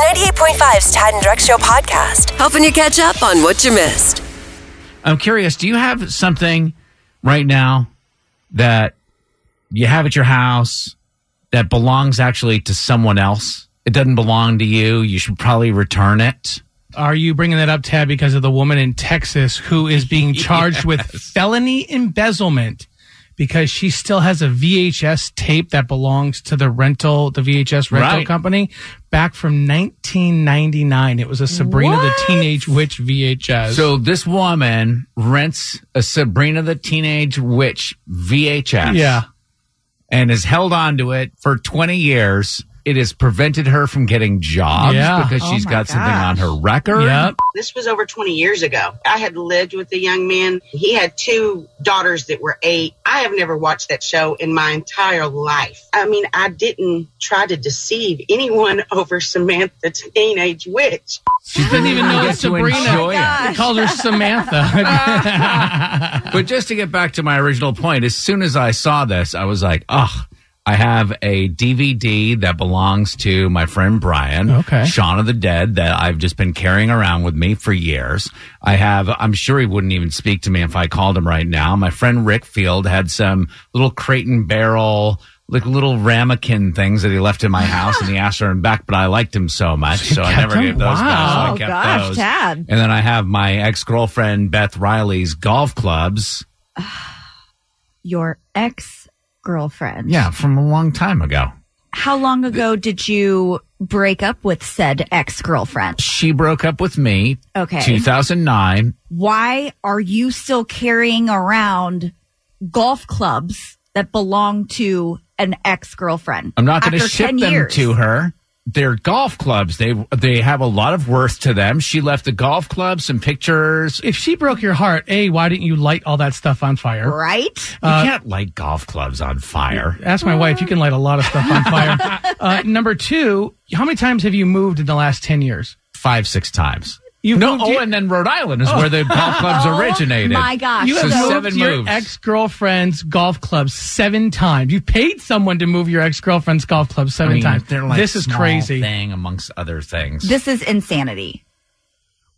B98.5's Tad and Drex Show podcast, helping you catch up on what you missed. I'm curious, do you have something right now that you have at your house that belongs actually to someone else? It doesn't belong to you. You should probably return it. Are you bringing that up, Tad, because of the woman in Texas who is being charged with felony embezzlement because she still has a VHS tape that belongs to the rental, the VHS rental Right. company back from 1999. It was a Sabrina the Teenage Witch VHS. So this woman rents a Sabrina the Teenage Witch VHS. yeah. And has held on to it for 20 years. It has prevented her from getting jobs Yeah. because Oh she's my got something on her record. Yep. This was over 20 years ago. I had lived with a young man. He had two daughters that were eight. I have never watched that show in my entire life. I mean, I didn't try to deceive anyone over Samantha the Teenage Witch. She didn't even know You it's Sabrina. enjoy it. They called her Samantha. But just to get back to my original point, as soon as I saw this, I was like, oh, I have a DVD that belongs to my friend Brian, Okay. Shaun of the Dead, that I've just been carrying around with me for years. I have, I'm sure he wouldn't even speak to me if I called him right now. My friend Rick Field had some little crate and barrel, like little ramekin things that he left in my house and he asked for him back, but I liked him so much. So I never them? gave those back. So I Oh, kept gosh, those. Tad. And then I have my ex girlfriend Beth Riley's golf clubs. Your ex girlfriend. Yeah, from a long time ago. How long ago did you break up with said ex girlfriend? She broke up with me. Okay. 2009. Why are you still carrying around golf clubs that belong to an ex girlfriend? I'm not going to ship them years. to her. They're golf clubs. They they have a lot of worth to them. She left the golf clubs, some pictures. if she broke your heart, A, why didn't you light all that stuff on fire? Right? You can't light golf clubs on fire. Ask my wife. You can light a lot of stuff on fire. uh, number two, how many times have you moved in the last 10 years? Five, six times. You've no, moved oh, your- and then Rhode Island is oh. where the golf clubs oh originated. My gosh. You So have moved seven your ex girlfriend's golf clubs seven times. You paid someone to move your ex girlfriend's golf club I seven mean, times. they're like this is small crazy. thing amongst other things. This is insanity.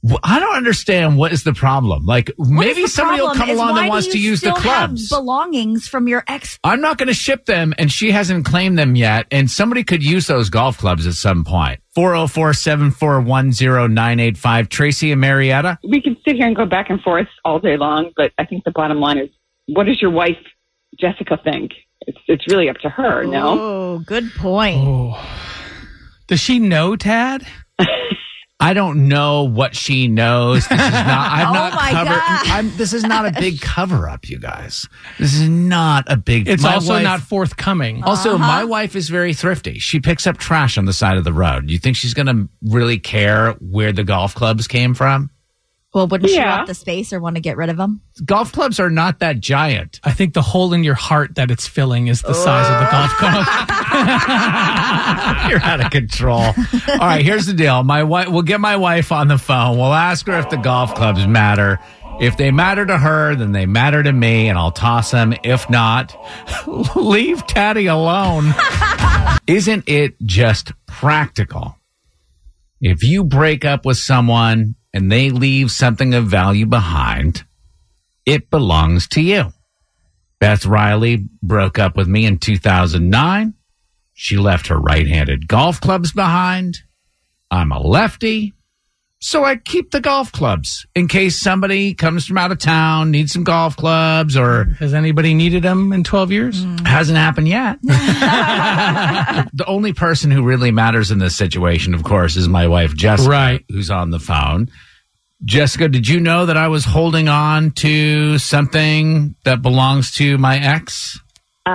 Well, I don't understand what is the problem. Like What maybe is the somebody will come is along that wants to use the still clubs. belongings from your ex. I'm not going to ship them, and she hasn't claimed them yet. And somebody could use those golf clubs at some point. 404 741 0985. Tracy and Marietta. we could sit here and go back and forth all day long, but I think the bottom line is, what does your wife, Jessica, think? It's it's really up to her. No, Oh, good point. Oh. Does she know Tad? I don't know what she knows. This is not. I'm Oh not my covered. I'm, this is not a big cover up, you guys. This is not a big. It's also wife- not forthcoming. Also, uh-huh. my wife is very thrifty. She picks up trash on the side of the road. You think she's going to really care where the golf clubs came from? Well, wouldn't she Yeah. want the space or want to get rid of them? Golf clubs are not that giant. I think the hole in your heart that it's filling is the size of the golf club. You're out of control. All right, here's the deal. My wife, we'll get my wife on the phone. We'll ask her if the golf clubs matter. If they matter to her, then they matter to me, and I'll toss them. If not, leave Taddy alone. Isn't it just practical? If you break up with someone and they leave something of value behind, it belongs to you. Beth Riley broke up with me in 2009. She left her right handed golf clubs behind. I'm a lefty. So I keep the golf clubs in case somebody comes from out of town, needs some golf clubs, or Has anybody needed them in 12 years? hasn't happened yet. the only person who really matters in this situation, of course, is my wife, Jessica, Right. who's on the phone. Jessica, did you know that I was holding on to something that belongs to my ex? Uh,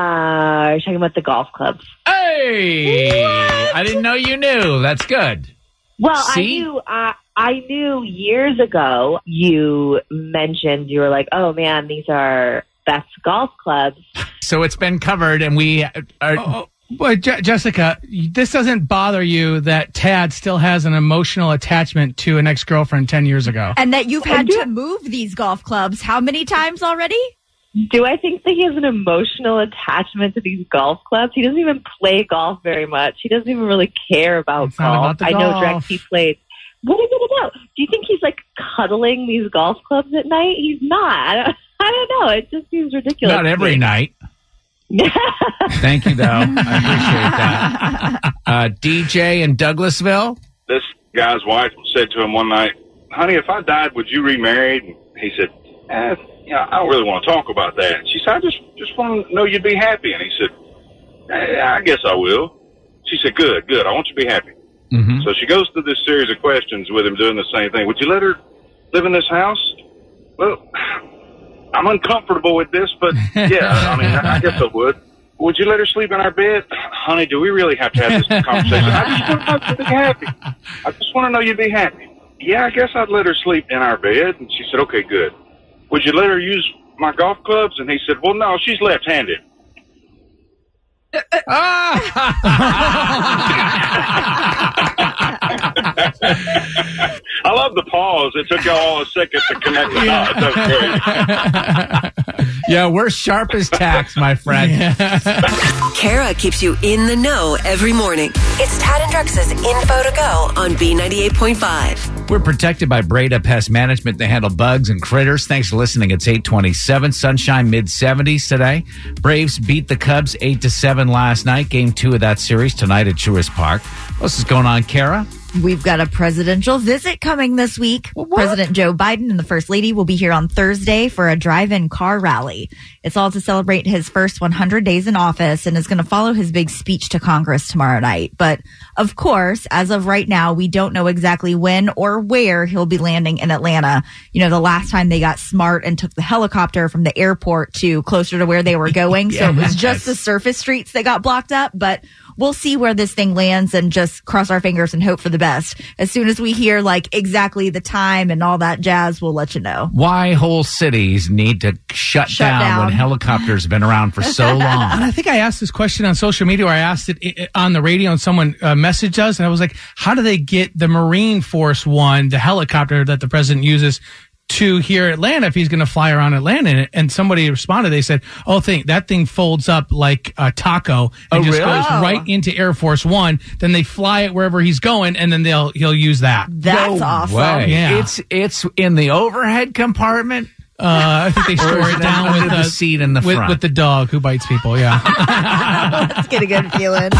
you're talking about the golf clubs. Hey, I didn't know you knew. That's good. Well, See? I knew. Uh, I knew years ago. You mentioned you were like, "Oh man, these are best golf clubs." So it's been covered, and we are. Oh, but Je- Jessica, this doesn't bother you that Tad still has an emotional attachment to an ex girlfriend 10 years ago. And that you've had to move these golf clubs how many times already? Do I think that he has an emotional attachment to these golf clubs? He doesn't even play golf very much. He doesn't even really care about It's golf. about the I know golf. Drex he played. What is it about? Do you think he's like cuddling these golf clubs at night? He's not. I don't, I don't know. It just seems ridiculous. Not every night. Thank you, though. I appreciate that. Uh, DJ in Douglasville. this guy's wife said to him one night, "Honey, if I died, would you remarry?" And he said, eh, "You know, I don't really want to talk about that." She said, "I just just want to know you'd be happy." And he said, "I guess I will." She said, "Good, good. I want you to be happy." Mhm. So she goes through this series of questions with him, doing the same thing. Would you let her live in this house? Well, I'm uncomfortable with this, but yeah, I mean, I guess I would. Would you let her sleep in our bed? Honey, do we really have to have this conversation? I just want to be happy. I just want to know you'd be happy. Yeah, I guess I'd let her sleep in our bed. And she said, okay, good. Would you let her use my golf clubs? And he said, well, no, she's left-handed. Ah! I love the pause. It took y'all all a second to connect the dots. That was great. Yeah, we're sharp as tacks, my friend. Kara keeps you in the know every morning. It's Tad and Drex's info to go on B98.5. We're protected by Breda Pest Management. They handle bugs and critters. Thanks for listening. It's 827. Sunshine mid 70s today. Braves beat the Cubs 8 to 7 last night. Game two of that series tonight at Truist Park. What's going on, Kara? We've got a presidential visit coming this week. President Joe Biden and the First Lady will be here on Thursday for a drive-in car rally. It's all to celebrate his first 100 days in office and is going to follow his big speech to Congress tomorrow night. But of course, as of right now, we don't know exactly when or where he'll be landing in Atlanta. You know, the last time they got smart and took the helicopter from the airport to closer to where they were going. So it was just the surface streets that got blocked up, but we'll see where this thing lands and just cross our fingers and hope for the best. As soon as we hear like exactly the time and all that jazz, we'll let you know. Why whole cities need to shut, Shut down, down. when helicopters have been around for so long. And? I think I asked this question on social media, or I asked it i- i- on the radio, and someone uh, messaged us, and I was like, "How do they get the Marine Force One, the helicopter that the president uses?" To here Atlanta, if he's going to fly around Atlanta, and somebody responded, they said, "Oh, thing that thing folds up like a taco and Oh, just really? goes Oh. right into Air Force One. Then they fly it wherever he's going, and then they'll he'll use that. That's No awesome. way. Yeah. It's it's in the overhead compartment. Uh, I think they store it it down with the seat in the with, front? with the dog who bites people. Yeah. Let's get a good feeling.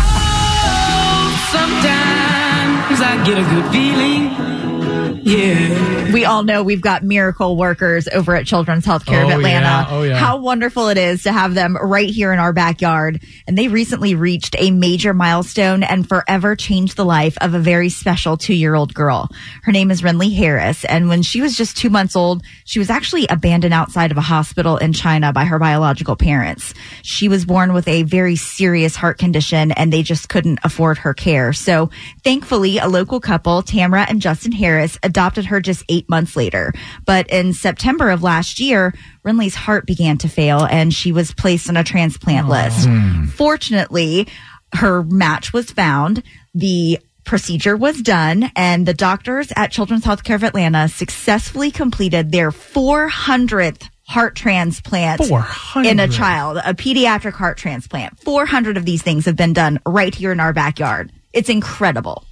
Sometimes I get a good feeling. Yeah. We all know we've got miracle workers over at Children's Healthcare of Oh, Atlanta. yeah. Oh, yeah. How wonderful it is to have them right here in our backyard. And they recently reached a major milestone and forever changed the life of a very special two year old girl. Her name is Renly Harris. And when she was just two months old, she was actually abandoned outside of a hospital in China by her biological parents. She was born with a very serious heart condition and they just couldn't afford her care. So thankfully, a local couple, Tamara and Justin Harris, adopted her just eight months later. But in September of last year, Renly's heart began to fail and she was placed on a transplant oh. list. Hmm. Fortunately, her match was found. The procedure was done and the doctors at Children's Healthcare of Atlanta successfully completed their 400th heart transplant 400. in a child, a pediatric heart transplant. 400 of these things have been done right here in our backyard. It's incredible.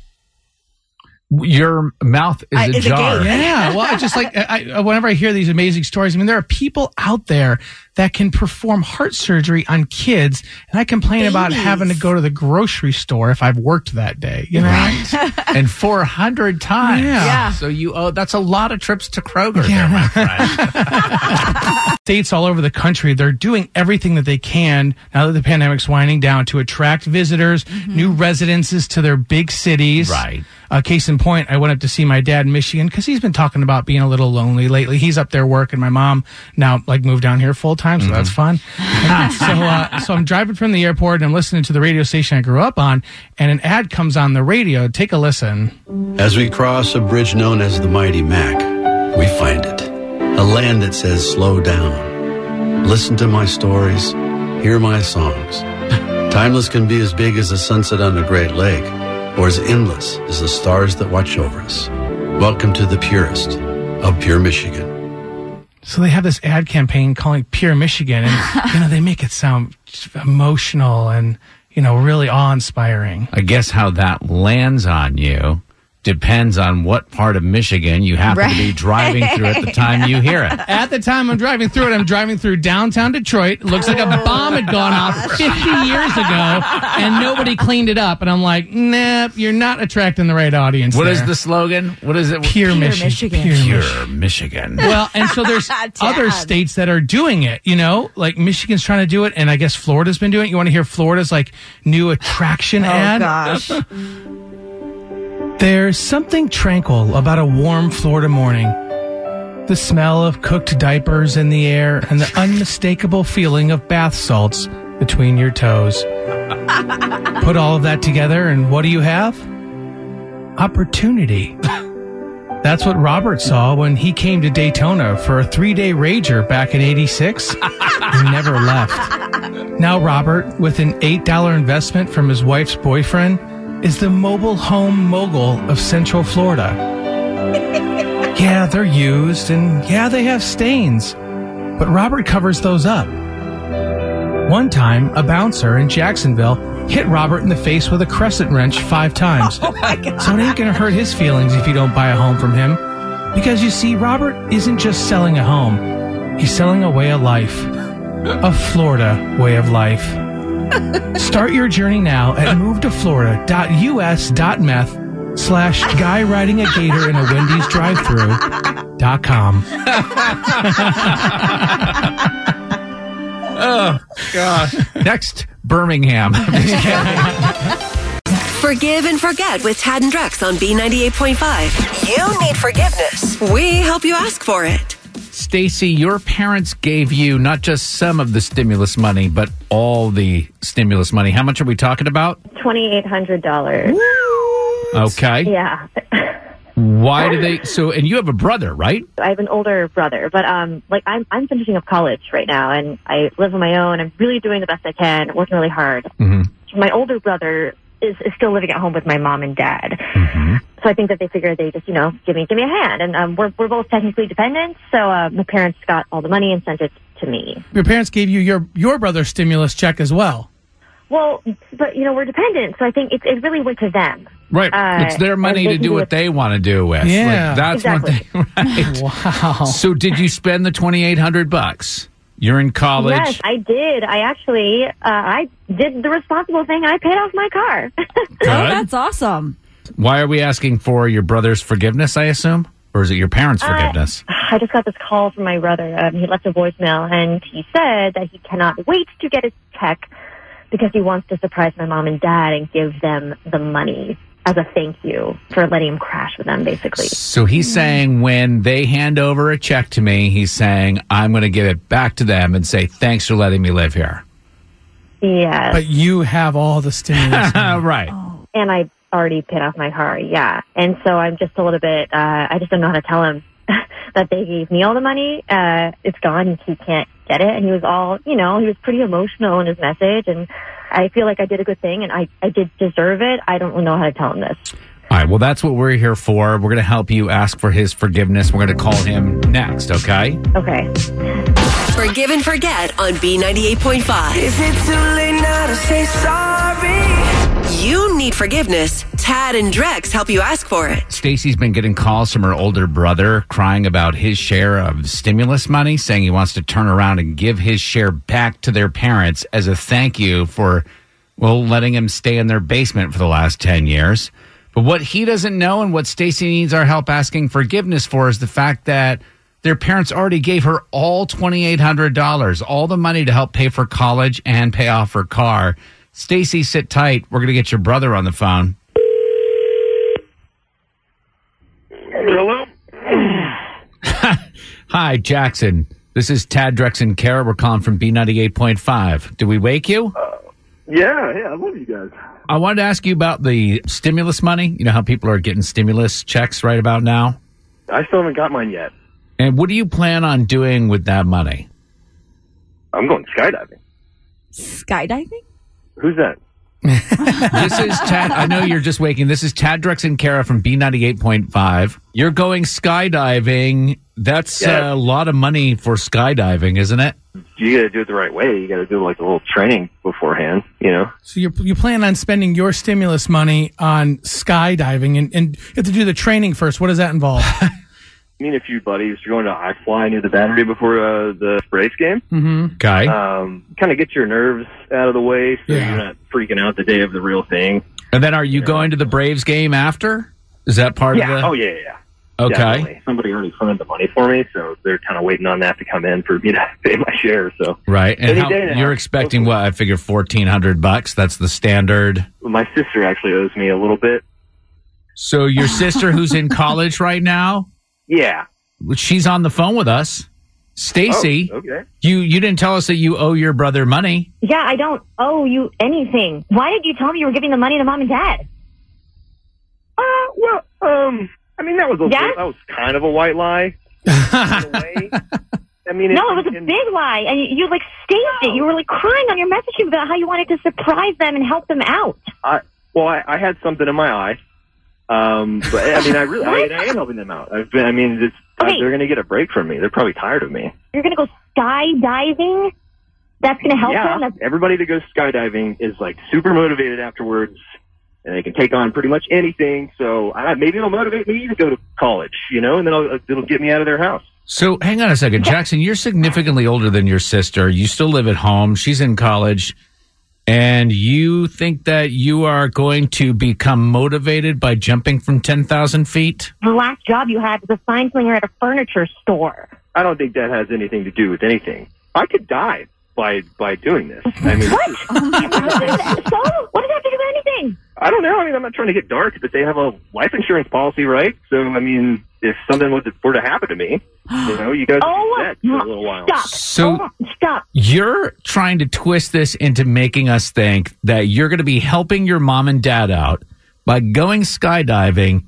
Your mouth is I- is a ajar. gate. Yeah, well, I just like I, I, whenever I hear these amazing stories, I mean, there are people out there that can perform heart surgery on kids, and I complain about having to go to the grocery store if I've worked that day. You know, and 400 times. Yeah. Yeah. So you oh that's a lot of trips to Kroger there, my friend. states all over the country they're doing everything that they can now that the pandemic's winding down to attract visitors, new residences to their big cities. Right. Uh, case in point, I went up to see my dad in Michigan because he's been talking about being a little lonely lately. He's up there working. My mom now like moved down here full time. Time, so that's fun. so, uh, so I'm driving from the airport and I'm listening to the radio station I grew up on, and an ad comes on the radio. Take a listen. As we cross a bridge known as the Mighty Mac, we find it. A land that says, slow down. Listen to my stories. Hear my songs. Timeless can be as big as the sunset on a great lake, or as endless as the stars that watch over us. Welcome to the purest of pure Michigan. So they have this ad campaign calling Pure Michigan, and you know they make it sound emotional and you know really awe-inspiring. I guess how that lands on you depends on what part of Michigan you happen to be driving through at the time you hear it. At the time I'm driving through it, I'm driving through downtown Detroit. It looks like a oh, bomb had gone off 50 years ago, and nobody cleaned it up. And I'm like, nah, you're not attracting the right audience. What is there. the slogan? What is it? Pure, Michigan. Pure, Pure Michigan. Michigan. Well, and so there's other states that are doing it, you know, like Michigan's trying to do it, and I guess Florida's been doing it. You want to hear Florida's like new attraction Oh, ad? gosh. There's something tranquil about a warm Florida morning. The smell of cooked diapers in the air and the unmistakable feeling of bath salts between your toes. Put all of that together, and what do you have? Opportunity. That's what Robert saw when he came to Daytona for a three day rager back in 86 and never left. Now, Robert, with an $8 investment from his wife's boyfriend, is the mobile home mogul of Central Florida. yeah, they're used and yeah, they have stains, but Robert covers those up. One time, a bouncer in Jacksonville hit Robert in the face with a crescent wrench five times. Oh so it ain't gonna hurt his feelings if you don't buy a home from him. Because you see, Robert isn't just selling a home, he's selling a way of life. A Florida way of life. Start your journey now at movetoflorida.us.meth slash guy riding a gator in a Wendy's drive through dot com. oh, God. Next, Birmingham. Forgive and forget with Tad and Drex on B98.5. You need forgiveness. We help you ask for it. Stacy, your parents gave you not just some of the stimulus money, but all the stimulus money. How much are we talking about? $2,800. Okay. Yeah. Why do they? So, and you have a brother, right? I have an older brother, but um, like I'm I'm finishing up college right now, and I live on my own. I'm really doing the best I can, working really hard. Mm-hmm. My older brother is, is still living at home with my mom and dad, Mm-hmm. So I think that they figure they just you know give me give me a hand, and um, we're we're both technically dependent. So uh, my parents got all the money and sent it to me. Your parents gave you your your brother's stimulus check as well. Well, but you know we're dependent, so I think it it really went to them. Right. Uh, it's their money to can do what they want to do with. Yeah. Like, that's one Exactly. thing. Right. Wow. So, did you spend the twenty eight hundred bucks? You're in college. Yes, I did. I actually, uh, I did the responsible thing. I paid off my car. Oh, that's awesome. Why are we asking for your brother's forgiveness? I assume, or is it your parents' Uh, forgiveness? I just got this call from my brother. Um, he left a voicemail and he said that he cannot wait to get his check because he wants to surprise my mom and dad and give them the money as a thank you for letting him crash with them, basically. So he's saying when they hand over a check to me, he's saying I'm going to give it back to them and say thanks for letting me live here. Yeah. But you have all the stimulus. money. right. and I already paid off my car. Yeah. And so I'm just a little bit, uh, I just don't know how to tell him that they gave me all the money. Uh, it's gone and he can't get it. And he was all, you know, he was pretty emotional in his message. And I feel like I did a good thing and I, I did deserve it. I don't know how to tell him this. All right. Well, that's what we're here for. We're going to help you ask for his forgiveness. We're going to call him next. Okay. Okay. Forgive and forget on B98.5. Is it too late now to say sorry? You need forgiveness. Tad and Drex help you ask for it. Stacy's been getting calls from her older brother crying about his share of stimulus money, saying he wants to turn around and give his share back to their parents as a thank you for, well, letting him stay in their basement for the last 10 years. But what he doesn't know and what Stacy needs our help asking forgiveness for is the fact that their parents already gave her all $2,800, all the money to help pay for college and pay off her car. Stacy, sit tight. We're going to get your brother on the phone. Hello? Hi, Jackson. This is Tad Drex and Kara. We're calling from B98.5. Did we wake you? Uh, yeah, yeah, I love you guys. I wanted to ask you about the stimulus money. You know how people are getting stimulus checks right about now? I still haven't got mine yet. And what do you plan on doing with that money? I'm going skydiving. Skydiving? Who's that? this is Tad. I know you're just waking. This is Tad Drex and Kara from B98.5. You're going skydiving. That's Yeah. a lot of money for skydiving, isn't it? You got to do it the right way. You got to do like a little training beforehand. You know. So you you plan on spending your stimulus money on skydiving, and, and you have to do the training first. What does that involve? Me and a few buddies are going to iFly near the Battery before uh, the Braves game. mm-hmm. Okay. Um, kind of get your nerves out of the way so Yeah. you're not freaking out the day of the real thing. And then are you going to the Braves game after? Is that part yeah. of the? Oh yeah, yeah, yeah. Okay. Definitely. Somebody already funded the money for me, so they're kind of waiting on that to come in for me to pay my share. So Right. And how, you're expecting what? I figure 1400 bucks. That's the standard. my sister actually owes me a little bit. So your sister who's in college right now, Yeah. she's on the phone with us. Stacy, Oh, okay. you you didn't tell us that you owe your brother money. Yeah, I don't owe you anything. Why did you tell me you were giving the money to mom and dad? Uh, well, um, I mean that was a Yeah? that was kind of a white lie. in a way. I mean, no, it was a big lie, and you, you like staged it. You were like crying on your messaging about how you wanted to surprise them and help them out. I well, I, I had something in my eye. Um, but I mean, I really, I, I am helping them out. I've been, I mean, it's, uh, they're going to get a break from me. They're probably tired of me. You're gonna go skydiving. That's gonna help yeah, them. That's everybody that goes skydiving is like super motivated afterwards, and they can take on pretty much anything. So I, maybe it'll motivate me to go to college, you know, and then I'll, it'll get me out of their house. So hang on a second, Jackson. You're significantly older than your sister. You still live at home. She's in college, and you think that you are going to become motivated by jumping from ten thousand feet? the last job you had was a sign slinger at a furniture store. I don't think that has anything to do with anything. I could die by by doing this. I mean, What? Oh so? What does that have to do with anything? I don't know. I mean, I'm not trying to get dark, but they have a life insurance policy, right? So, I mean, if something was were to happen to me, you know, you guys Oh, would be dead for a little while. Stop. So- Hold on. Stop. You're trying to twist this into making us think that you're going to be helping your mom and dad out by going skydiving,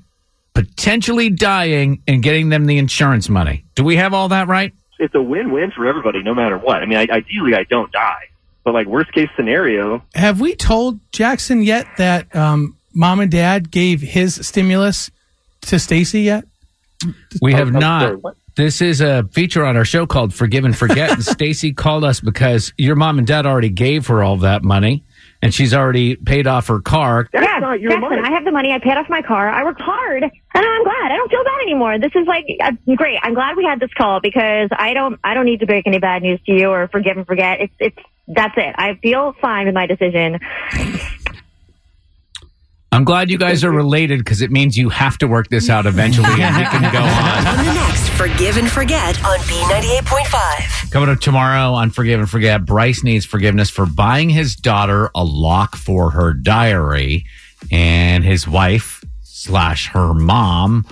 potentially dying, and getting them the insurance money. Do we have all that right? It's a win-win for everybody, no matter what. I mean, I, ideally, I don't die, but like worst case scenario, Have we told Jackson yet that um, mom and dad gave his stimulus to Stacy yet? We have not. sorry, what? This is a feature on our show called Forgive and Forget. and Stacy called us because your mom and dad already gave her all that money and she's already paid off her car. that's yeah, not your Jackson, money. I have the money. I paid off my car. I worked hard, and I'm glad. I don't feel bad anymore. This is like uh, great. I'm glad we had this call because I don't. I don't need to break any bad news to you or forgive and forget. It's it's that's it. I feel fine with my decision. I'm glad you guys are related because it means you have to work this out eventually and we can go on. On the next Forgive and Forget on B98.5. Coming up tomorrow on Forgive and Forget, Bryce needs forgiveness for buying his daughter a lock for her diary, and his wife slash her mom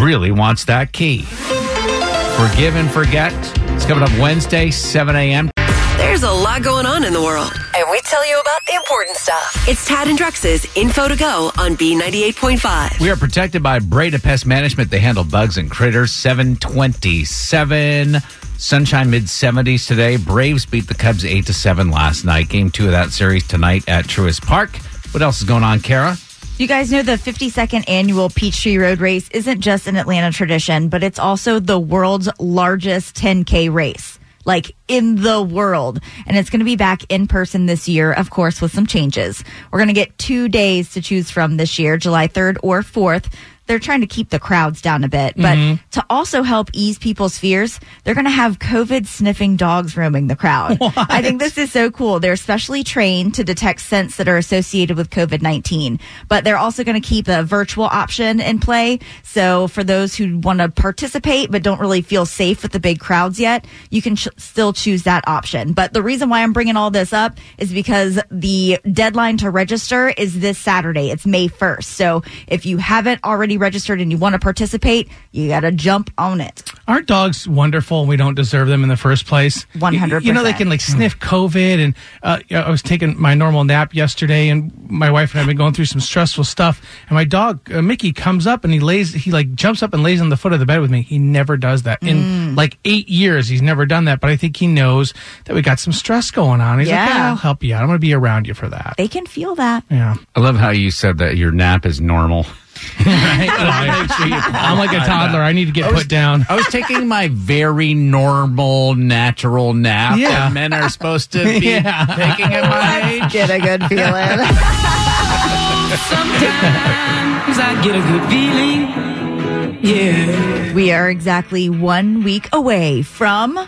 really wants that key. Forgive and Forget. It's coming up Wednesday, 7 a.m. There's a lot going on in the world, and we tell you about the important stuff. It's Tad and Drex's Info to Go on B98.5. We are protected by Breda Pest Management. They handle bugs and critters. 727. Sunshine mid 70s today. Braves beat the Cubs 8 to 7 last night. Game two of that series tonight at Truist Park. What else is going on, Kara? You guys know the 52nd annual Peachtree Road Race isn't just an Atlanta tradition, but it's also the world's largest 10K race. Like in the world. And it's going to be back in person this year, of course, with some changes. We're going to get two days to choose from this year, July 3rd or 4th. They're trying to keep the crowds down a bit, but Mhm. to also help ease people's fears, they're going to have COVID sniffing dogs roaming the crowd. I think this is so cool. They're specially trained to detect scents that are associated with COVID 19, but they're also going to keep a virtual option in play. So for those who want to participate but don't really feel safe with the big crowds yet, you can ch- still choose that option. But the reason why I'm bringing all this up is because the deadline to register is this Saturday. It's May 1st. So if you haven't already registered and you want to participate, you got to jump on it. Aren't dogs wonderful we don't deserve them in the first place? 100%. You know, they can like sniff COVID. And uh, I was taking my normal nap yesterday, and my wife and I have been going through some stressful stuff. And my dog, uh, Mickey, comes up and he lays, he like jumps up and lays on the foot of the bed with me. He never does that. In Mm. like eight years, he's never done that. But I think he knows that we got some stress going on. He's like, Yeah. "Yeah, I'll help you out. I'm going to be around you for that. They can feel that. Yeah. I love how you said that your nap is normal. I'm like a toddler. I need to get I was- put down. I was taking my very normal, natural nap Yeah. that men are supposed to be Yeah. taking at my age. Get a good feeling. Sometimes I get a good feeling. Yeah. we are exactly one week away from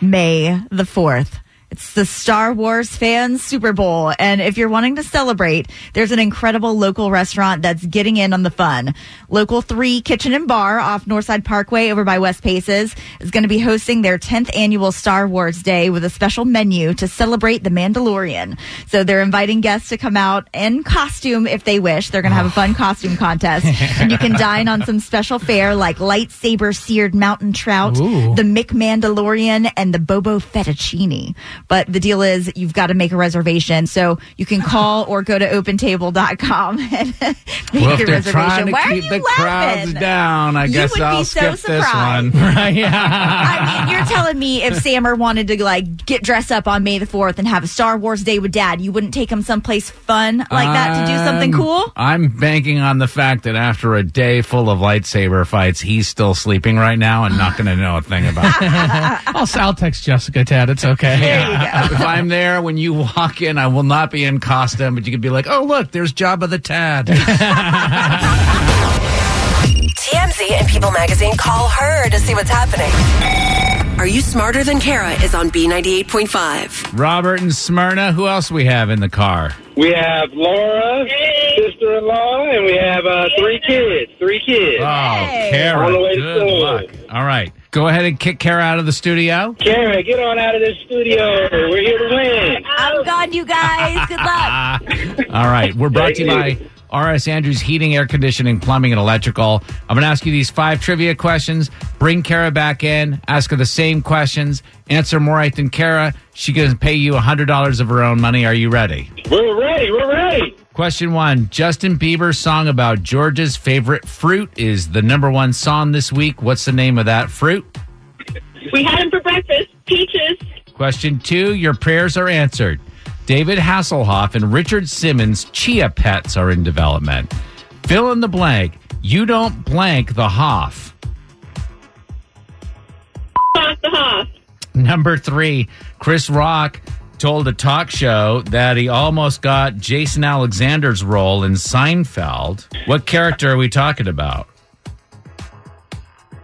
May the 4th. It's the Star Wars fans Super Bowl. And if you're wanting to celebrate, there's an incredible local restaurant that's getting in on the fun. Local 3 Kitchen and Bar off Northside Parkway over by West Paces is going to be hosting their 10th annual Star Wars Day with a special menu to celebrate The Mandalorian. So they're inviting guests to come out in costume if they wish. They're going to have a fun oh. costume contest. and you can dine on some special fare like lightsaber seared mountain trout, Ooh. the Mick Mandalorian, and the Boba fettuccine. But the deal is you've got to make a reservation. So you can call or go to opentable.com and make Well, if your they're reservation. trying to Why are keep you the crowds laughing? down, I You guess would I'll be so skip this one. surprised. Right? Yeah. I mean, you're telling me if Sammer wanted to like get dressed up on May the 4th and have a Star Wars day with dad, you wouldn't take him someplace fun like that to do something cool? I'm banking on the fact that after a day full of lightsaber fights, he's still sleeping right now and not going to know a thing about it. I'll, I'll text Jessica, Ted. It's okay. There you go. if I'm there when you walk in, I will not be in costume, but you could be like, "Oh, look, there's Jabba the Tad." TMZ and People Magazine call her to see what's happening. Are You Smarter Than Kara is on B98.5. Robert and Smyrna. Who else we have in the car? We have Laura, sister-in-law, and we have uh, three kids. Three kids. Oh, On Kara. the way Good school. luck. All right, go ahead and kick Kara out of the studio. Kara, get on out of this studio. We're here to win. I'm gone, you guys. Good luck. All right, we're brought to you by RS Andrews Heating, Air Conditioning, Plumbing, and Electrical. I'm going to ask you these five trivia questions. Bring Kara back in, ask her the same questions, answer more right than Kara. She going to pay you $100 of her own money. Are you ready? We're ready. We're ready. Question one Justin Bieber's song about George's favorite fruit is the number one song this week. What's the name of that fruit? We had them for breakfast. Peaches. Question two Your prayers are answered. David Hasselhoff and Richard Simmons' Chia Pets are in development. Fill in the blank. You don't blank the Hoff. Off the Hoff. Number three, Chris Rock told a talk show that he almost got Jason Alexander's role in Seinfeld. What character are we talking about?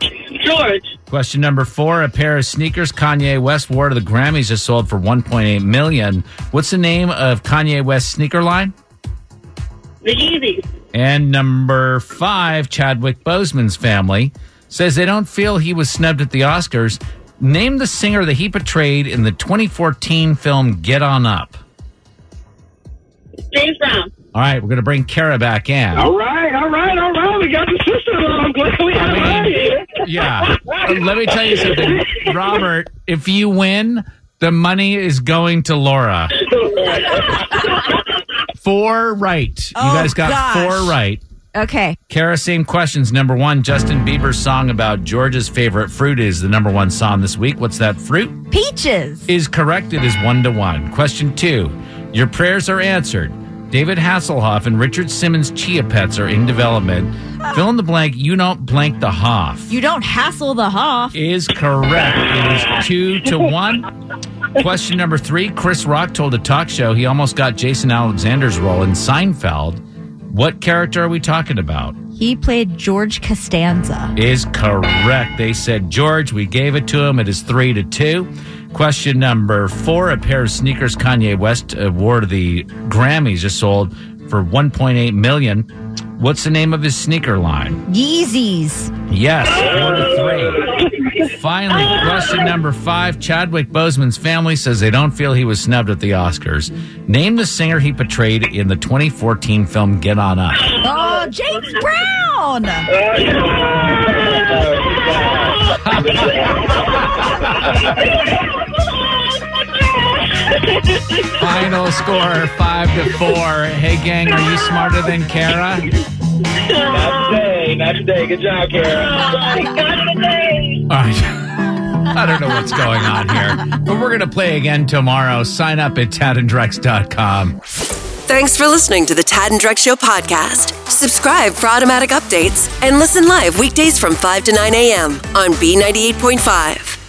George. Question number four: A pair of sneakers Kanye West wore to the Grammys just sold for 1.8 million. What's the name of Kanye West's sneaker line? The Yeezys. And number five, Chadwick Boseman's family says they don't feel he was snubbed at the Oscars. Name the singer that he portrayed in the 2014 film Get On Up. James Brown. All right, we're going to bring Kara back in. All right, all right, all right. We got the sister-in-law. I'm glad we have her here. Yeah. Uh, Let me tell you something, Robert. If you win, the money is going to Laura. Four right. You Oh, guys got gosh. four right. Okay. Kara, same questions. Number one, Justin Bieber's song about George's favorite fruit is the number one song this week. What's that fruit? Peaches. Is correct. It is one to one. Question two, your prayers are answered. David Hasselhoff and Richard Simmons' Chia Pets are in development. Fill in the blank. You don't blank the Hoff. You don't hassle the Hoff. Is correct. It is two to one. Question number three Chris Rock told a talk show he almost got Jason Alexander's role in Seinfeld. What character are we talking about? He played George Costanza. Is correct. They said, George, we gave it to him. It is three to two. Question number four A pair of sneakers Kanye West wore to the Grammys just sold for 1.8 million. What's the name of his sneaker line? Yeezys. Yes, four to three. Finally, question number five. Chadwick Boseman's family says they don't feel he was snubbed at the Oscars. Name the singer he portrayed in the 2014 film Get On Up. Oh, Oh, James Brown. Oh, Final score five to four. Hey, gang, are you smarter than Kara? Not today. Not today. Good job, Kara. All right. I don't know what's going on here, but we're going to play again tomorrow. Sign up at tadandrex.com. Thanks for listening to the Tad and Drex Show podcast. Subscribe for automatic updates and listen live weekdays from 5 to 9 a.m. on B98.5.